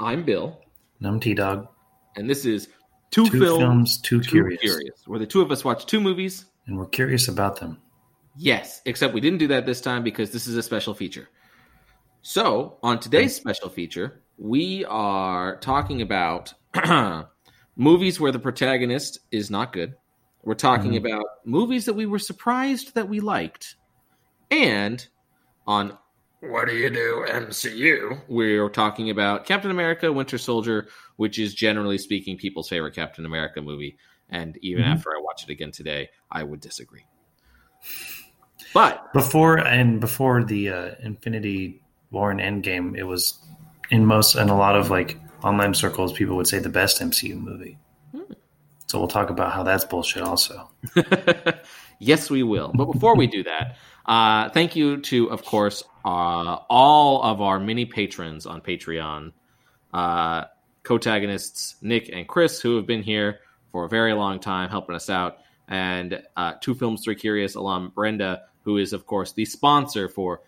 I'm Bill, And I'm T Dog. and this is Two, Two Films, films, too, Too curious. Curious, where the two of us watch two movies. And we're curious about them. Yes, except we didn't do that this time because this is a special feature. So, on today's special feature, we are talking about movies where the protagonist is not good. We're talking Mhm. about movies that we were surprised that we liked. And on What Do You Do MCU, we're talking about Captain America Winter Soldier, which is generally speaking people's favorite Captain America movie. And even Mhm. after I watch it again today, I would disagree. But Before and before the uh, Infinity War and Endgame, it was in most and a lot of like online circles, people would say the best MCU movie. Hmm. So we'll talk about how that's bullshit also. yes, we will. But before we do that, uh, thank you to, of course, uh, all of our mini patrons on Patreon, uh, co-tagonists Nick and Chris, who have been here for a very long time, helping us out, and uh, Two Films, Three Curious alum Brenda, who is, of course, the sponsor for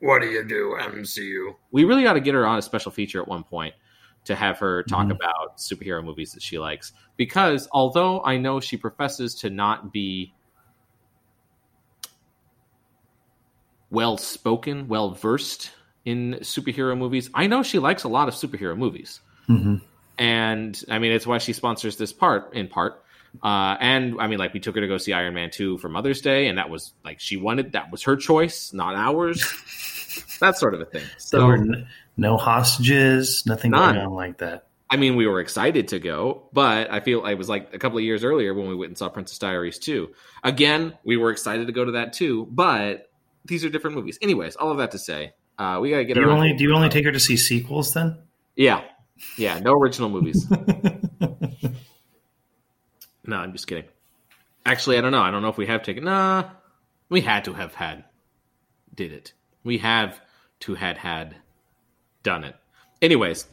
What Do You Do MCU. We really ought to get her on a special feature at one point to have her talk Mhm. about superhero movies that she likes, because although I know she professes to not be well spoken, well versed in superhero movies. I know she likes a lot of superhero movies, hmm and I mean it's why she sponsors this part in part. Uh, and I mean, like we took her to go see Iron Man two for Mother's Day, and that was like she wanted that was her choice, not ours. that sort of a thing. There So were n- no hostages, nothing None. going on like that. I mean, we were excited to go, but I feel it was like a couple of years earlier when we went and saw Princess Diaries 2. Again, we were excited to go to that too, but these are different movies. Anyways, all of that to say, uh, we gotta get Do you only do you only take her to see sequels then? Yeah, yeah, no original movies. no, I'm just kidding. Actually, I don't know. I don't know if we have taken. Nah, we had to have had did it. We have to had had done it. Anyways,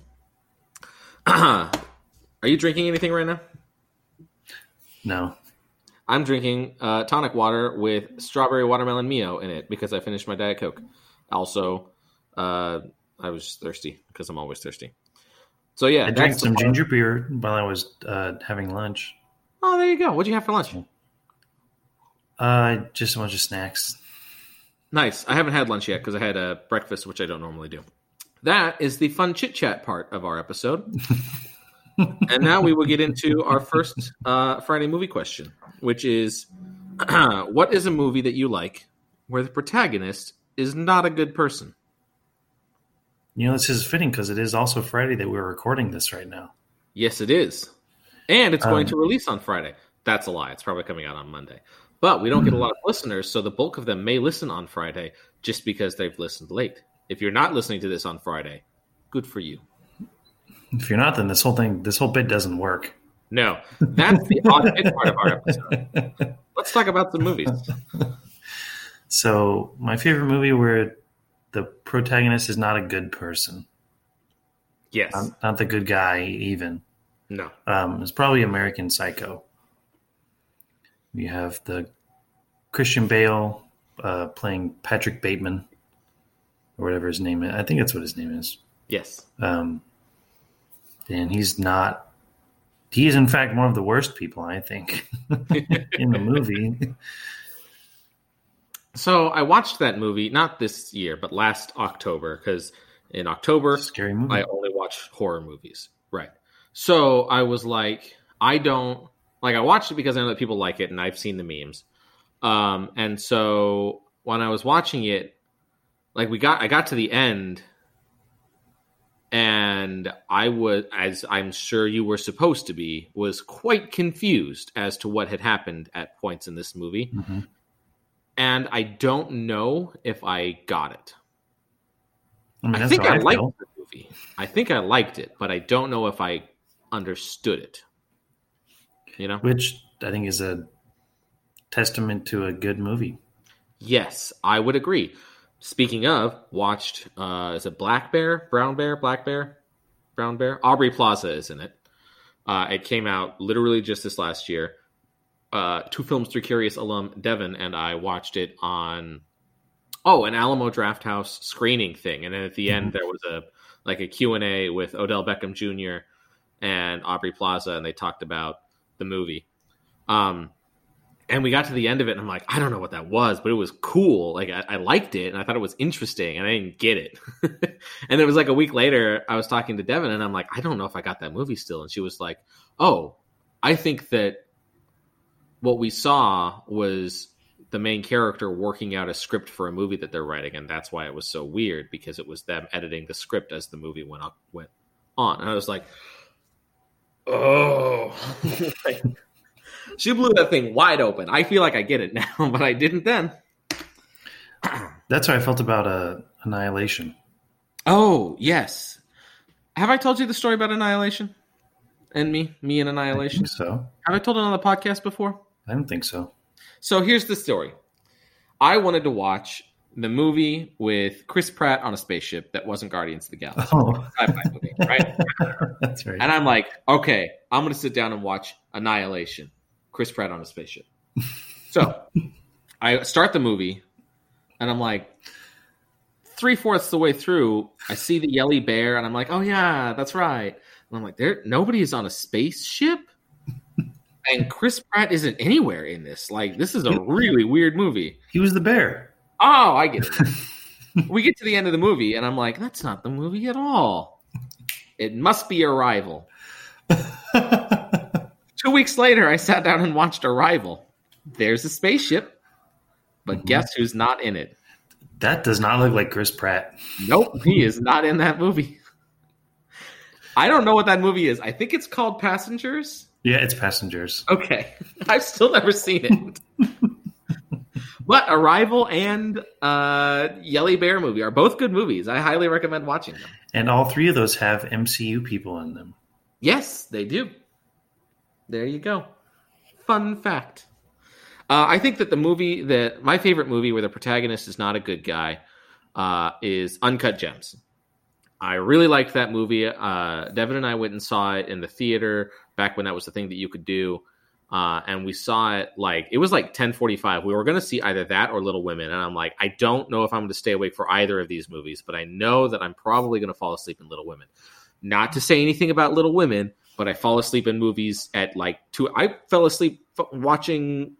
are you drinking anything right now? no. I'm drinking uh, tonic water with strawberry watermelon mio in it because I finished my diet coke. Also, uh, I was thirsty because I'm always thirsty. So yeah, I drank some ginger beer while I was uh, having lunch. Oh, there you go. What'd you have for lunch? Uh, just a bunch of snacks. Nice. I haven't had lunch yet because I had a breakfast, which I don't normally do. That is the fun chit chat part of our episode. and now we will get into our first uh, Friday movie question, which is what is a movie that you like where the protagonist is not a good person? You know, this is fitting because it is also Friday that we're recording this right now. Yes, it is. And it's going Um, to release on Friday. That's a lie. It's probably coming out on Monday. But we don't get a lot of listeners, so the bulk of them may listen on Friday just because they've listened late. If you're not listening to this on Friday, good for you. If you're not, then this whole thing, this whole bit doesn't work. No, that's the odd bit part of our episode. Let's talk about some movies. So, my favorite movie where the protagonist is not a good person, Yes. not, not the good guy, even, No. um, is probably American Psycho. You have the Christian Bale uh, playing Patrick Bateman, or whatever his name is. I think that's what his name is. Yes. Um, and he's not. He is, in fact, one of the worst people, I think, in the movie. So I watched that movie not this year, but last October because in October Scary movie. I only watch horror movies. Right. So I was like, I don't like. I watched it because I know that people like it, and I've seen the memes. Um, and so when I was watching it, like we got, I got to the end, and I was, as I'm sure you were supposed to be, was quite confused as to what had happened at points in this movie, Mhm. and I don't know if I got it. I mean, I think I, I, liked the movie. I think I liked it, but I don't know if I understood it. You know? which I think is a testament to a good movie. Yes, I would agree. Speaking of, watched uh is it Black Bear, Brown Bear, Black Bear, Brown Bear? Aubrey Plaza is in it. Uh, it came out literally just this last year. Uh, two films, three curious alum Devin and I watched it on oh an Alamo Drafthouse screening thing, and then at the end there was a like a Q&A with Odell Beckham Jr. and Aubrey Plaza and they talked about the movie. Um and we got to the end of it and I'm like, I don't know what that was, but it was cool. Like I, I liked it and I thought it was interesting and I didn't get it. and it was like a week later, I was talking to Devin and I'm like, I don't know if I got that movie still. And she was like, Oh, I think that what we saw was the main character working out a script for a movie that they're writing, and that's why it was so weird because it was them editing the script as the movie went up went on. And I was like, oh, she blew that thing wide open. I feel like I get it now, but I didn't then. That's how I felt about uh, Annihilation. Oh yes, have I told you the story about Annihilation and me, me and Annihilation? so Have I told it on the podcast before? I don't think so. So here's the story. I wanted to watch the movie with Chris Pratt on a spaceship that wasn't Guardians of the Galaxy. Oh, movie, right? that's right. And I'm like, okay, I'm going to sit down and watch Annihilation. Chris Pratt on a spaceship. So I start the movie, and I'm like, three fourths the way through, I see the yelly bear, and I'm like, oh yeah, that's right. And I'm like, there, nobody is on a spaceship, and Chris Pratt isn't anywhere in this. Like, this is a really weird movie. He was the bear. Oh, I get it. we get to the end of the movie, and I'm like, that's not the movie at all. It must be Arrival. Two weeks later, I sat down and watched Arrival. There's a spaceship, but guess who's not in it? That does not look like Chris Pratt. Nope, he is not in that movie. I don't know what that movie is. I think it's called Passengers. Yeah, it's Passengers. Okay, I've still never seen it. but Arrival and uh, Yelly Bear movie are both good movies. I highly recommend watching them. And all three of those have MCU people in them. Yes, they do. There you go. Fun fact. Uh, I think that the movie that my favorite movie where the protagonist is not a good guy uh, is Uncut Gems. I really liked that movie. Uh, Devin and I went and saw it in the theater back when that was the thing that you could do. Uh, and we saw it like it was like 1045 we were going to see either that or little women and i'm like i don't know if i'm going to stay awake for either of these movies but i know that i'm probably going to fall asleep in little women not to say anything about little women but i fall asleep in movies at like two i fell asleep f- watching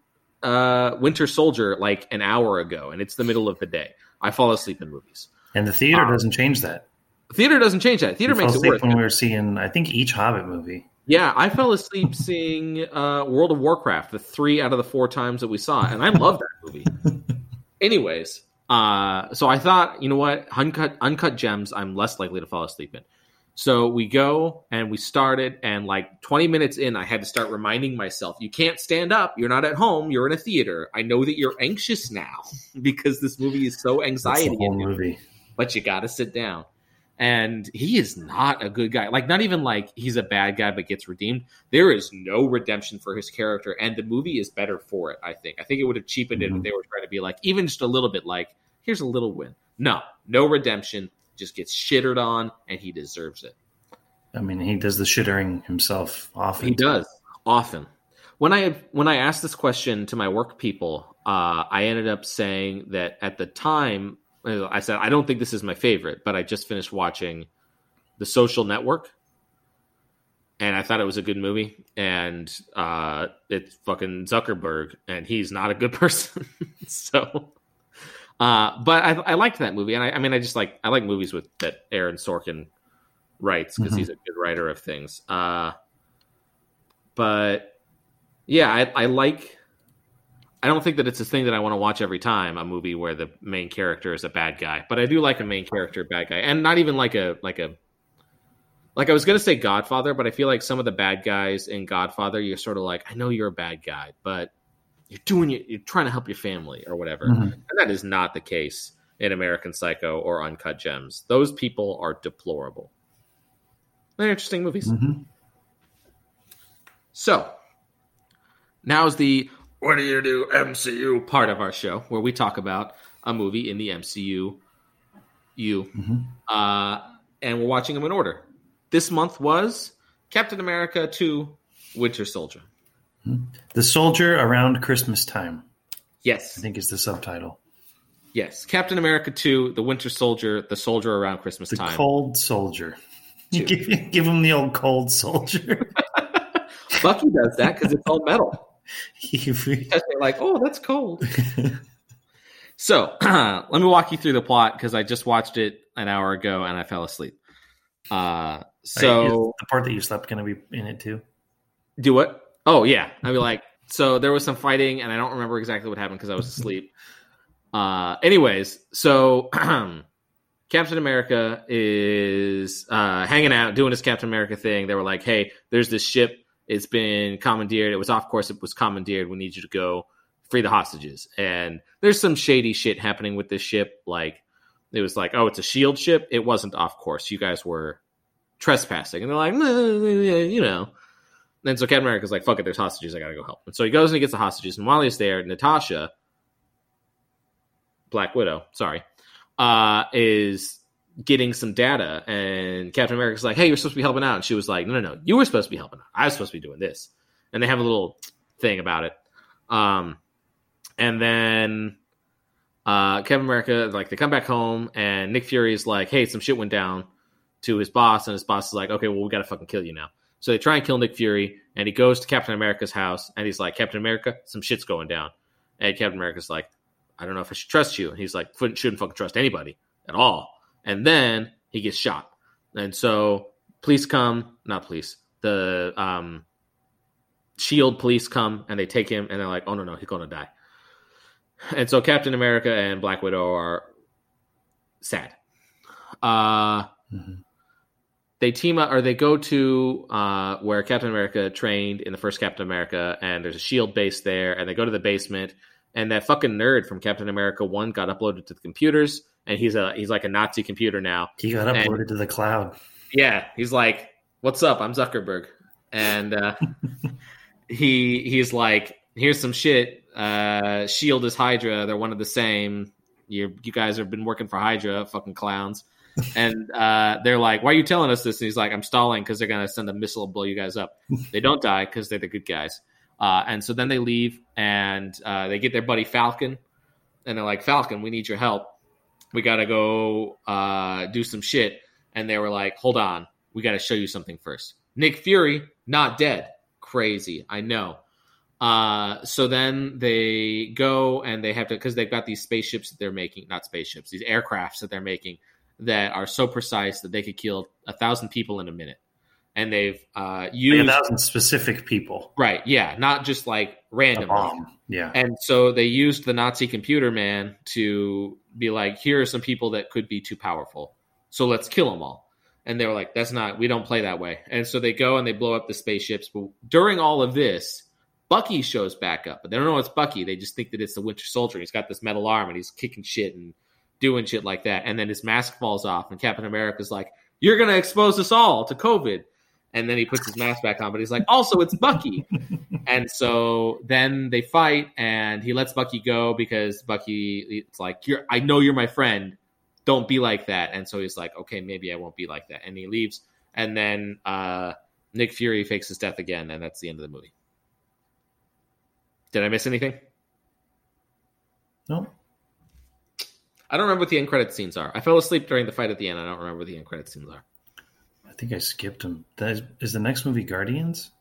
uh winter soldier like an hour ago and it's the middle of the day i fall asleep in movies And the theater Um, doesn't change that. theater doesn't change that theater We makes it worse when we were seeing, I think, each Hobbit movie. Yeah, I fell asleep seeing uh, World of Warcraft the three out of the four times that we saw it, and I love that movie. Anyways, uh, so I thought, you know what, uncut uncut gems, I'm less likely to fall asleep in. So we go and we started, and like 20 minutes in, I had to start reminding myself, you can't stand up. You're not at home. You're in a theater. I know that you're anxious now because this movie is so anxiety movie. but you got to sit down. And he is not a good guy. Like, not even like he's a bad guy but gets redeemed. There is no redemption for his character, and the movie is better for it. I think. I think it would have cheapened it if Mhm. they were trying to be like, even just a little bit like, here's a little win. No, no redemption. Just gets shittered on, and he deserves it. I mean, he does the shittering himself often. He does often. When I when I asked this question to my work people, uh, I ended up saying that at the time uh, I said I don't think this is my favorite, but I just finished watching The Social Network, and I thought it was a good movie. And uh, it's fucking Zuckerberg, and he's not a good person. so, uh, but I, I liked that movie, and I, I mean, I just like I like movies with that Aaron Sorkin writes because Mhm. he's a good writer of things. Uh, but yeah, I, I like. I don't think that it's a thing that I want to watch every time a movie where the main character is a bad guy, but I do like a main character bad guy, and not even like a like a like I was gonna say Godfather, but I feel like some of the bad guys in Godfather, you're sort of like, I know you're a bad guy, but you're doing it, you're trying to help your family or whatever, Mhm. and that is not the case in American Psycho or Uncut Gems. Those people are deplorable. They're interesting movies. Mhm. So, now's the what do you do MCU part of our show where we talk about a movie in the MCU. You Mhm. uh, and we're watching them in order. This month was Captain America 2 Winter Soldier. The Soldier Around Christmas Time, Yes. I think is the subtitle. Yes, Captain America 2, The Winter Soldier, The Soldier Around Christmas Time. The Time. cold soldier. Give, give him the old cold soldier. Bucky does that because it's all metal. He- They're like, oh, that's cold. So let me walk you through the plot because I just watched it an hour ago and I fell asleep. Uh, so Right, is the part that you slept going to be in it too. do what? Oh yeah, I'd be like, so there was some fighting and I don't remember exactly what happened because I was asleep. Uh, anyways, so Captain America is uh, hanging out doing his Captain America thing. They were like, hey, there's this ship. It's been commandeered. It was off course. It was commandeered. We need you to go free the hostages. And there's some shady shit happening with this ship. Like it was like, oh, it's a shield ship. It wasn't off course. You guys were trespassing. And they're like, you know. And so Captain America's like, fuck it, there's hostages. I gotta go help. And so he goes and he gets the hostages. And while he's there, Natasha, Black Widow, sorry, uh, is getting some data. And Captain America's like, hey, you're supposed to be helping out. And she was like, no, no, no, you were supposed to be helping out. I was supposed to be doing this. And they have a little thing about it. Um, and then uh, Captain America, like, they come back home, and Nick Fury is like, hey, some shit went down to his boss. And his boss is like, okay, well, we gotta fucking kill you now. So they try and kill Nick Fury, and he goes to Captain America's house, and he's like, Captain America, some shit's going down. And Captain America's like, I don't know if I should trust you. And he's like, "Shouldn't- fucking trust anybody at all. And then he gets shot. And so police come, not police, the um, Shield police come and they take him and they're like, oh no, no, he's going to die. And so Captain America and Black Widow are sad. Uh, Mhm. They team up or they go to uh, where Captain America trained in the first Captain America, and there's a shield base there, and they go to the basement, and that fucking nerd from Captain America One got uploaded to the computers, and he's a he's like a Nazi computer now. He got And- uploaded to the cloud. Yeah, he's like, "What's up? I'm Zuckerberg," and uh, he he's like, "Here's some shit. Uh, Shield is Hydra. They're one of the same. You you guys have been working for Hydra, fucking clowns." And uh, they're like, "Why are you telling us this?" And he's like, "I'm stalling because they're gonna send a missile and blow you guys up. they don't die because they're the good guys." Uh, and so then they leave and uh, they get their buddy Falcon, and they're like, "Falcon, we need your help. We gotta go uh, do some shit." And they were like, "Hold on, we gotta show you something first. Nick Fury not dead. Crazy, I know." Uh, so then they go and they have to because they've got these spaceships that they're making, not spaceships, these aircrafts that they're making that are so precise that they could kill a thousand people in a minute. And they've uh, Like used a thousand specific people. right, yeah, not just like A randomly. Yeah. And so they used the Nazi computer man to be like, here are some people that could be too powerful. So let's kill them all. And they were like, that's not, we don't play that way. And so they go and they blow up the spaceships. But during all of this, Bucky shows back up, but they don't know it's Bucky. They just think that it's the Winter Soldier. He's got this metal arm and he's kicking shit and doing shit like that. And then his mask falls off, and Captain America's like, You're going to expose us all to COVID. And then he puts his mask back on, but he's like, Also, it's Bucky. and so then they fight, and he lets Bucky go because Bucky, it's like, you're, I know you're my friend. Don't be like that. And so he's like, Okay, maybe I won't be like that. And he leaves. And then uh, Nick Fury fakes his death again, and that's the end of the movie. Did I miss anything? No. I don't remember what the end credit scenes are. I fell asleep during the fight at the end. I don't remember what the end credit scenes are. I think I skipped them. Is, is the next movie Guardians?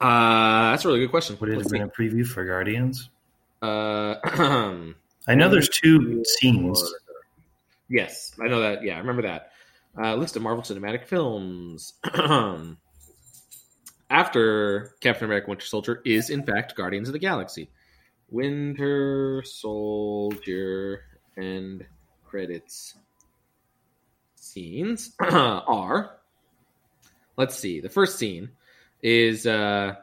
Uh, that's a really good question. Would it Let's have been see. a preview for Guardians? Uh, I know there's two scenes. yes, I know that. Yeah, I remember that. Uh, list of Marvel Cinematic Films. After Captain America: Winter Soldier is in fact Guardians of the Galaxy. Winter Soldier and credits scenes are. Let's see. The first scene is uh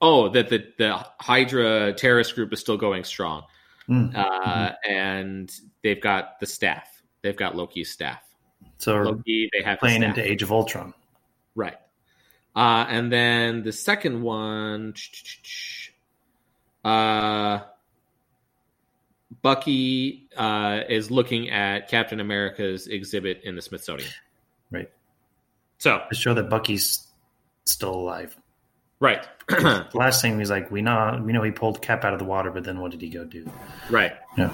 oh that the the Hydra terrorist group is still going strong. Mm. Uh, and they've got the staff. They've got Loki's staff. So Loki, they have playing into Age of Ultron. right. Uh, and then the second one, uh, Bucky uh, is looking at Captain America's exhibit in the Smithsonian. Right. So, To show that Bucky's still alive. right, last thing he's like, we know we know he pulled Cap out of the water, but then what did he go do? right. Yeah.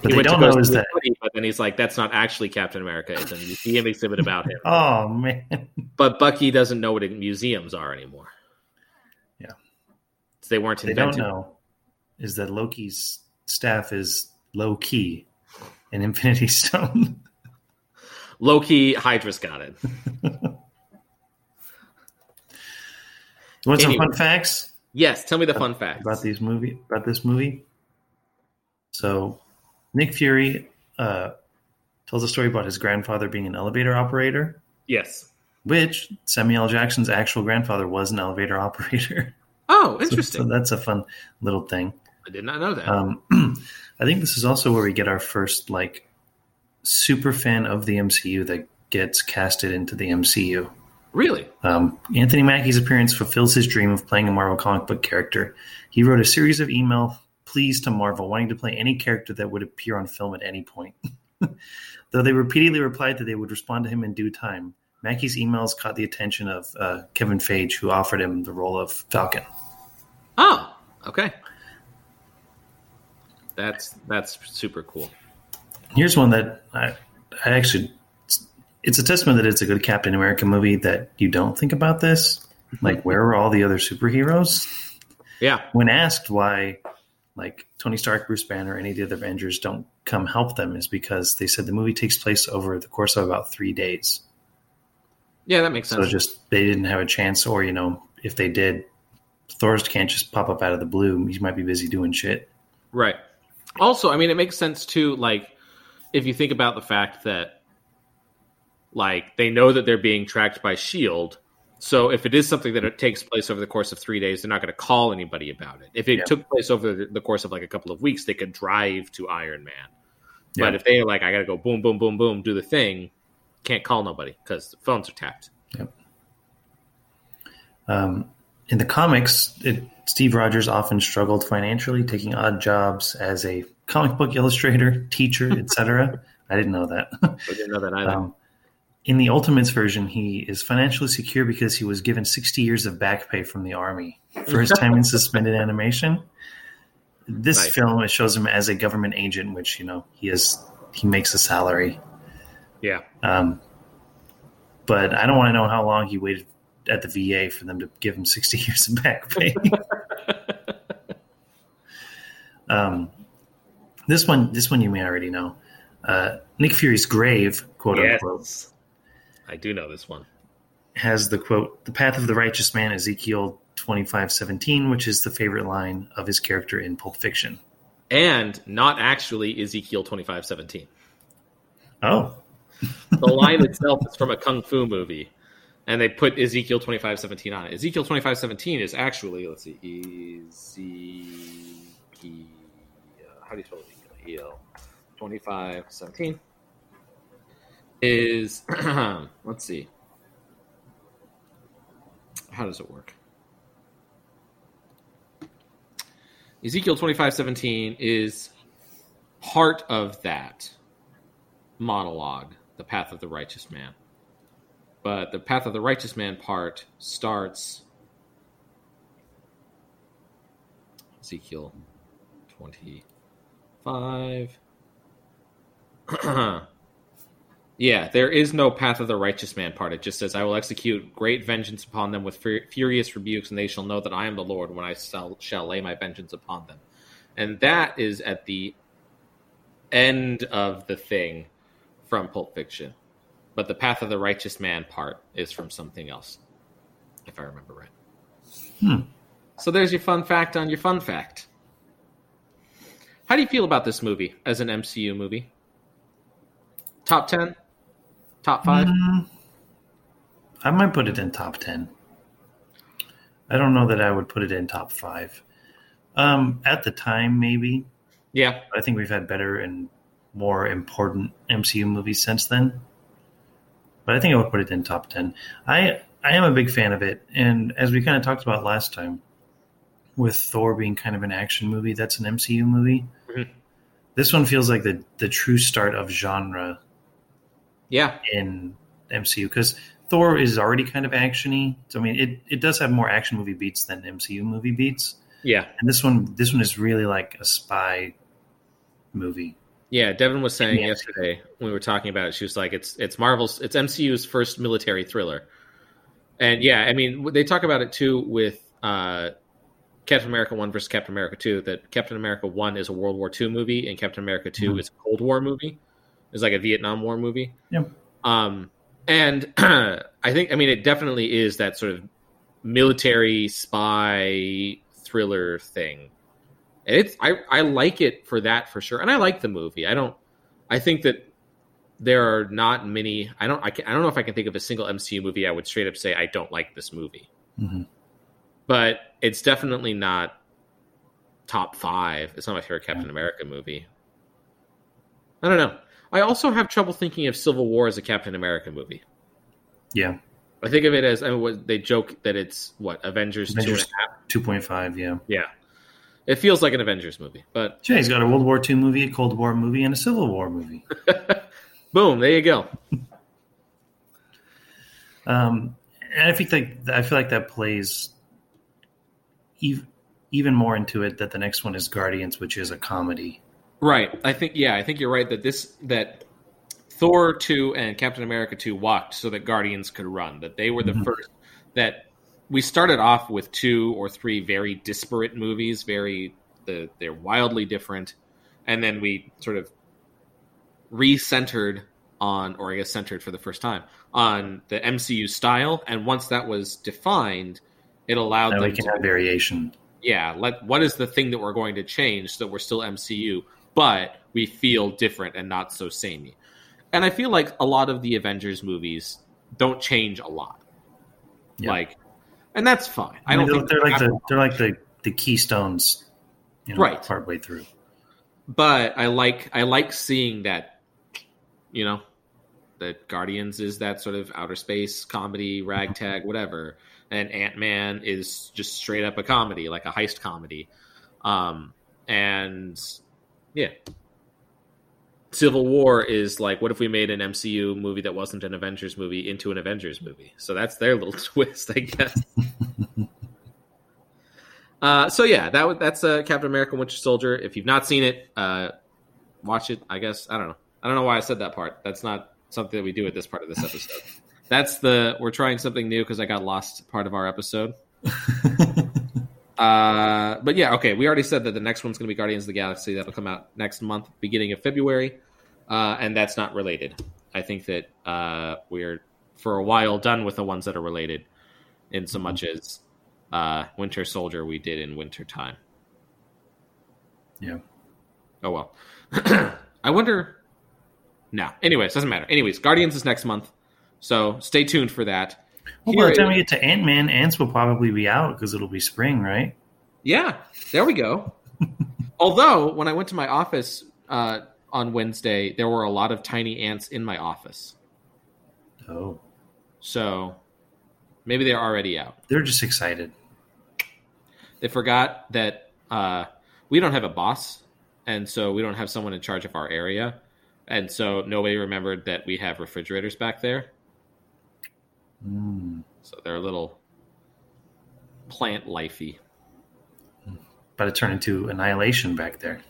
What he they don't know is that. but then he's like, "That's not actually Captain America. It's a museum exhibit about him." Oh man, But Bucky doesn't know what museums are anymore. Yeah. So they weren't they don't invented. know is that Loki's staff is low key, an Infinity Stone. Loki, Hydra's got it. You want some fun facts Yes, tell me the fun facts. about these movie about this movie? So, Nick Fury uh, tells a story about his grandfather being an elevator operator, Yes. which Samuel Jackson's actual grandfather was an elevator operator. Oh, So- interesting. So, that's a fun little thing. I did not know that. Um, I think this is also where we get our first like super fan of the MCU that gets casted into the MCU. really? Um, Anthony Mackie's appearance fulfills his dream of playing a Marvel comic book character. He wrote a series of email pleas to Marvel, wanting to play any character that would appear on film at any point. Though they repeatedly replied that they would respond to him in due time, Mackie's emails caught the attention of uh, Kevin Feige, who offered him the role of Falcon. Oh, okay. That's that's super cool. Here's one that I, I actually, it's a testament that it's a good Captain America movie that you don't think about this. Like, where are all the other superheroes? Yeah. when asked why like Tony Stark, Bruce Banner, any of the other Avengers don't come help them is because they said the movie takes place over the course of about three days. Yeah, that makes sense. So just they didn't have a chance, or you know, if they did, Thor's can't just pop up out of the blue. He might be busy doing shit. Right. Also, I mean, it makes sense too. Like, if you think about the fact that, like, they know that they're being tracked by Shield. So if it is something that it takes place over the course of three days, they're not going to call anybody about it. If it Yeah. took place over the, course of like a couple of weeks, they could drive to Iron Man. Yeah. But if they're like, I got to go boom, boom, boom, boom, do the thing, can't call nobody because the phones are tapped. Yep. Um, in the comics, it, Steve Rogers often struggled financially, taking odd jobs as a comic book illustrator, teacher, etc. I didn't know that. I didn't know that either. Um, in the Ultimates version, he is financially secure because he was given 60 years of back pay from the Army for his time in suspended animation. This Nice. film it shows him as a government agent, which you know he is he makes a salary. yeah. Um, but I don't want to know how long he waited at the VA for them to give him 60 years of back pay. um, this one, this one you may already know. Uh, Nick Fury's grave, quote unquote, I do know this one. has the quote, "The path of the righteous man," Ezekiel twenty five seventeen, which is the favorite line of his character in Pulp Fiction. And not actually Ezekiel twenty five seventeen. Oh, the line itself is from a kung fu movie and they put ezekiel 2517 on it. Ezekiel 2517 is actually let's see ezekiel how do you spell ezekiel? 2517 is let's see. How does it work? Ezekiel 2517 is part of that monologue, The Path of the Righteous Man. But the Path of the Righteous Man part starts Ezekiel 25. yeah, there is no Path of the Righteous Man part. It just says, I will execute great vengeance upon them with fur- furious rebukes, and they shall know that I am the Lord when I shall, shall lay my vengeance upon them. And that is at the end of the thing from Pulp Fiction. But the Path of the Righteous Man part is from something else, if I remember right. Hmm. So there's your fun fact on your fun fact. How do you feel about this movie as an MCU movie? Top 10? Top 5? Mm, I might put it in top 10. I don't know that I would put it in top five. Um, at the time, maybe. Yeah. I think we've had better and more important MCU movies since then. But I think I would put it in top 10. I I am a big fan of it. And as we kind of talked about last time, with Thor being kind of an action movie, that's an MCU movie. Mhm. This one feels like the, the true start of genre Yeah. in MCU because Thor is already kind of actiony. So I mean, it, it does have more action movie beats than MCU movie beats, Yeah. and this one this one is really like a spy movie. Yeah, Devin was saying Yeah. yesterday when we were talking about it, she was like, "It's it's Marvel's, it's MCU's first military thriller," and yeah, I mean they talk about it too with uh, Captain America One versus Captain America Two. That Captain America One is a World War II movie, and Captain America 2 Mhm. is a Cold War movie. It's like a Vietnam War movie. Yep. Um, and I think, I mean, it definitely is that sort of military spy thriller thing. And it's I I like it for that for sure, and I like the movie. I don't. I think that there are not many. I don't. I, can, I don't know if I can think of a single MCU movie I would straight up say I don't like this movie, Mhm. but it's definitely not top five. It's not my favorite Captain America movie. I don't know. I also have trouble thinking of Civil War as a Captain America movie. Yeah, I think of it as I mean, what, they joke that it's what Avengers, Avengers. two and a half. two point five. Yeah, Yeah, it feels like an Avengers movie, but Jay's got a World War II movie, a Cold War movie, and a Civil War movie. boom, there you go. Um, and I think that I feel like that plays ev- even more into it that the next one is Guardians, which is a comedy. Right. I think yeah, I think you're right that this that Thor 2 and Captain America 2 walked so that Guardians could run. That they were the Mhm. first that we started off with two or three very disparate movies, very the they're wildly different, and then we sort of re-centered on or I guess centered for the first time on the MCU style and once that was defined, it allowed And them we can to have variation. yeah, let what is the thing that we're going to change so that we're still MCU, but we feel different and not so samey. And I feel like a lot of the Avengers movies don't change a lot. Yeah. Like and that's fine. I I mean, don't they're, think they're like the they're like the the keystones, you know, Right. partway through. but I like I like seeing that you know that Guardians is that sort of outer space comedy, ragtag, whatever, and Ant Man is just straight up a comedy, like a heist comedy. Um, and yeah, Civil War is like, what if we made an MCU movie that wasn't an Avengers movie into an Avengers movie? So that's their little twist, I guess. uh, so yeah, that that's uh, Captain America: Winter Soldier. If you've not seen it, uh, watch it. I guess I don't know. I don't know why I said that part. That's not something that we do at this part of this episode. That's the we're trying something new because I got lost part of our episode. Uh, but yeah, okay. We already said that the next one's going to be Guardians of the Galaxy. That'll come out next month, beginning of February, uh, and that's not related. I think that uh, we're for a while done with the ones that are related, in so much as uh, Winter Soldier we did in winter time. Yeah. Oh well. I wonder. No. Anyways, doesn't matter. Anyways, Guardians is next month, so stay tuned for that. Well, by the time we get to Ant Man, ants will probably be out because it'll be spring, right? Yeah, there we go. Although when I went to my office uh, on Wednesday, there were a lot of tiny ants in my office, Oh, so maybe they're already out. they're just excited. They forgot that uh, we don't have a boss, and so we don't have someone in charge of our area, and so nobody remembered that we have refrigerators back there. Mm. So they're a little plant lifey, About to turn into annihilation back there.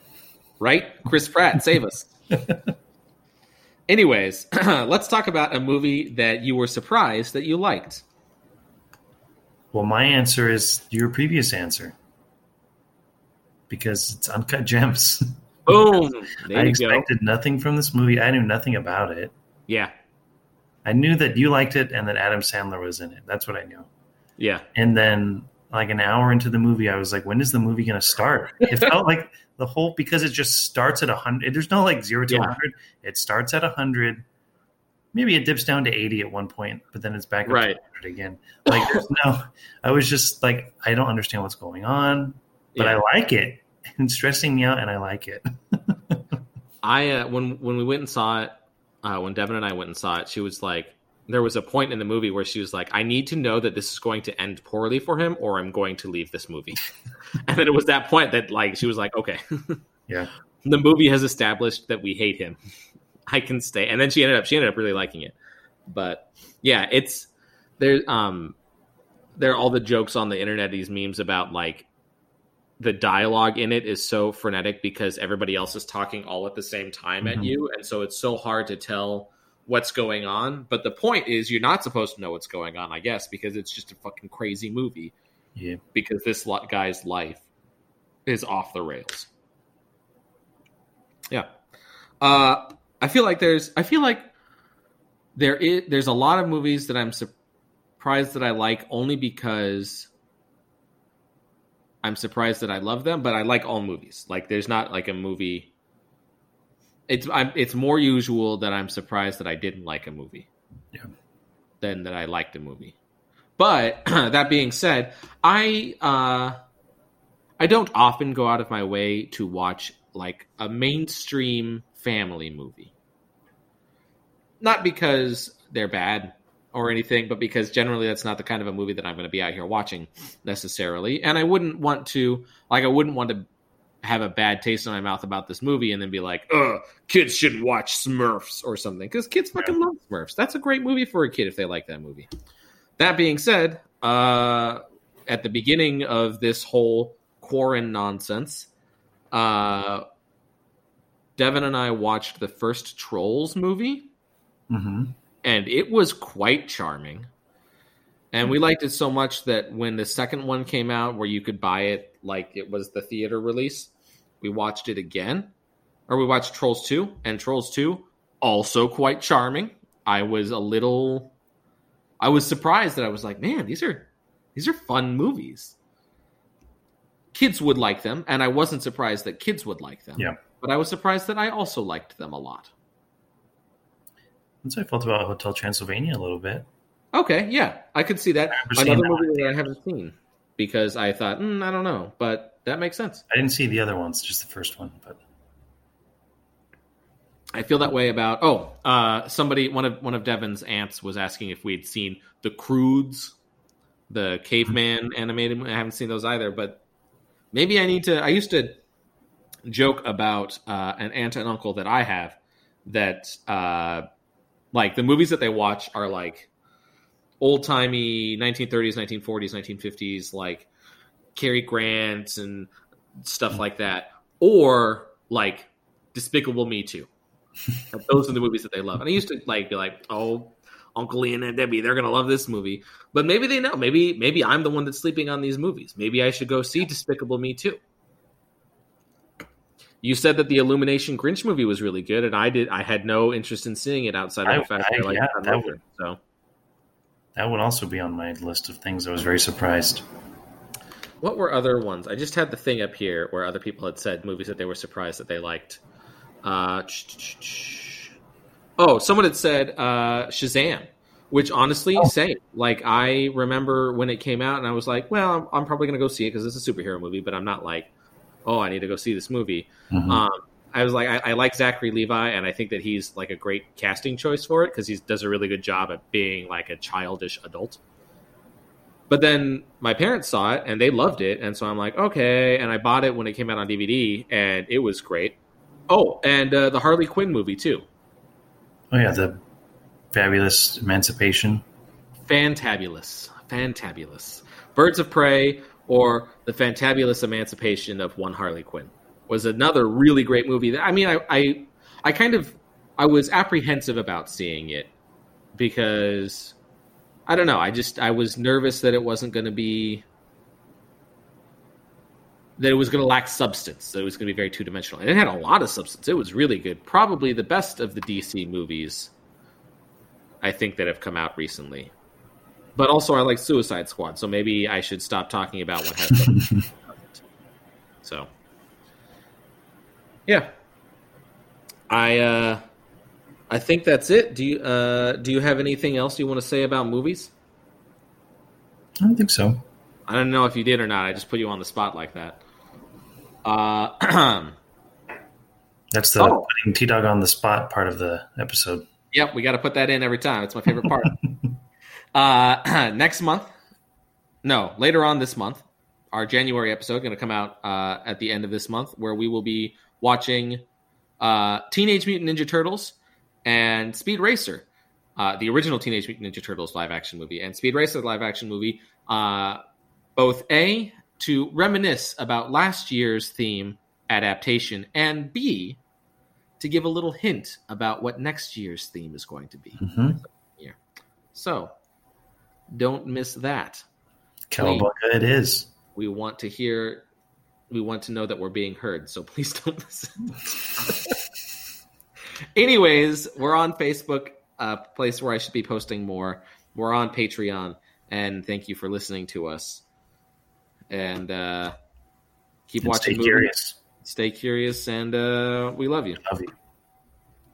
right? Chris Pratt, save us. Anyways, let's talk about a movie that you were surprised that you liked. Well, my answer is your previous answer because it's Uncut Gems. Boom! There I you go. expected nothing from this movie. I knew nothing about it. Yeah, I knew that you liked it and that Adam Sandler was in it. That's what I knew. yeah, And then, like an hour into the movie, I was like, "When is the movie going to start?" It felt like the whole because it just starts at hundred. There's no like zero to Yeah. hundred. It starts at hundred. Maybe it dips down to eighty at one point, but then it's back up Right. to hundred again. Like there's no. I was just like, I don't understand what's going on, but yeah. I like it. It's stressing me out, and I like it. I uh, when when we went and saw it, uh, when Devin and I went and saw it, she was like, there was a point in the movie where she was like, I need to know that this is going to end poorly for him, or I'm going to leave this movie. and then it was that point that like she was like, okay, Yeah. the movie has established that we hate him. I can stay. And then she ended up she ended up really liking it. But yeah, it's there. Um, there are all the jokes on the internet, these memes about like the dialogue in it is so frenetic because everybody else is talking all at the same time Mhm. at you, and so it's so hard to tell what's going on. But the point is, you're not supposed to know what's going on, I guess, because it's just a fucking crazy movie. Yeah. Because this guy's life is off the rails. Yeah. Uh, I feel like there's. I feel like there is. There's a lot of movies that I'm surprised that I like only because I'm surprised that I love them. But I like all movies. Like there's not like a movie. It's I'm, it's more usual that I'm surprised that I didn't like a movie. Yeah. Than that I liked a movie. But that being said, I uh, I don't often go out of my way to watch like a mainstream family movie. Not because they're bad or anything, but because generally that's not the kind of a movie that I'm going to be out here watching necessarily. And I wouldn't want to, like, I wouldn't want to have a bad taste in my mouth about this movie and then be like, ugh, kids shouldn't watch Smurfs or something. Because kids fucking love Smurfs. That's a great movie for a kid if they like that movie. That being said, uh, at the beginning of this whole quarantine nonsense, uh, Devin and I watched the first Trolls movie, hmm and it was quite charming. And we liked it so much that when the second one came out, where you could buy it like it was the theater release, we watched it again. Or we watched Trolls 2, and Trolls 2, also quite charming. I was a little. I was surprised that I was like, man, these are these are fun movies. Kids would like them, and I wasn't surprised that kids would like them. Yeah. But I was surprised that I also liked them a lot. How I felt about Hotel Transylvania a little bit. Okay, yeah, I could see that. Another that movie that I haven't seen because I thought, mm, I don't know, but that makes sense. I didn't see the other ones, just the first one. But I feel that way about. Oh, uh, somebody, one of one of Devin's aunts was asking if we'd seen the Croods, the caveman animated. I haven't seen those either, but maybe I need to. I used to joke about uh, an aunt and uncle that I have that uh, like the movies that they watch are like old timey 1930s, 1940s, 1950s, like Cary Grant and stuff like that, or like Despicable Me Too. Those are the movies that they love. And I used to like be like, oh, Uncle Ian and Debbie, they're gonna love this movie. But maybe they know. Maybe maybe I'm the one that's sleeping on these movies. Maybe I should go see Despicable Me Too. You said that the Illumination Grinch movie was really good, and I did. I had no interest in seeing it outside of I- the fact that I, I- like yeah, that. So, that would also be on my list of things I was very surprised. what were other ones? I just had the thing up here where other people had said movies that they were surprised that they liked. Uh, oh, someone had said uh, Shazam, which honestly, Oh. same. Like I remember when it came out, and I was like, "Well, I'm, I'm probably going to go see it because it's a superhero movie," but I'm not like, "Oh, I need to go see this movie." Mhm. Um, I was like, I, I like Zachary Levi, and I think that he's like a great casting choice for it because he does a really good job at being like a childish adult. But then my parents saw it and they loved it, and so I'm like, okay. And I bought it when it came out on DVD, and it was great. Oh, and uh, the Harley Quinn movie too, oh yeah, the fabulous Emancipation. fantabulous, fantabulous. Birds of Prey or the fantabulous Emancipation of One Harley Quinn was another really great movie. That I mean, I, I, I kind of, I was apprehensive about seeing it because I don't know. I just I was nervous that it wasn't going to be that it was going to lack substance. That it was going to be very two dimensional, and it had a lot of substance. It was really good. Probably the best of the DC movies. I think that have come out recently. But also, I like Suicide Squad, so maybe I should stop talking about what has. substance. so, yeah, I uh, I think that's it. Do you uh, do you have anything else you want to say about movies? I don't think so. I don't know if you did or not. I just put you on the spot like that. Uh, That's the Oh. putting T Dog on the spot part of the episode. Yep, we got to put that in every time. It's my favorite part. uh, next month, no, later on this month, our January episode going to come out uh, at the end of this month, where we will be watching uh, Teenage Mutant Ninja Turtles and Speed Racer, uh, the original Teenage Mutant Ninja Turtles live action movie, and Speed Racer live action movie. Uh, both A, to reminisce about last year's theme adaptation, and B, to give a little hint about what next year's theme is going to be. Mm-hmm. Yeah. So don't miss that. Cowabunga it is. We want to hear, we want to know that we're being heard. So please don't listen. Anyways, we're on Facebook, a place where I should be posting more. We're on Patreon, and thank you for listening to us. And uh, keep And watching. stay movies. curious. Stay curious, and uh, we love you. Love you.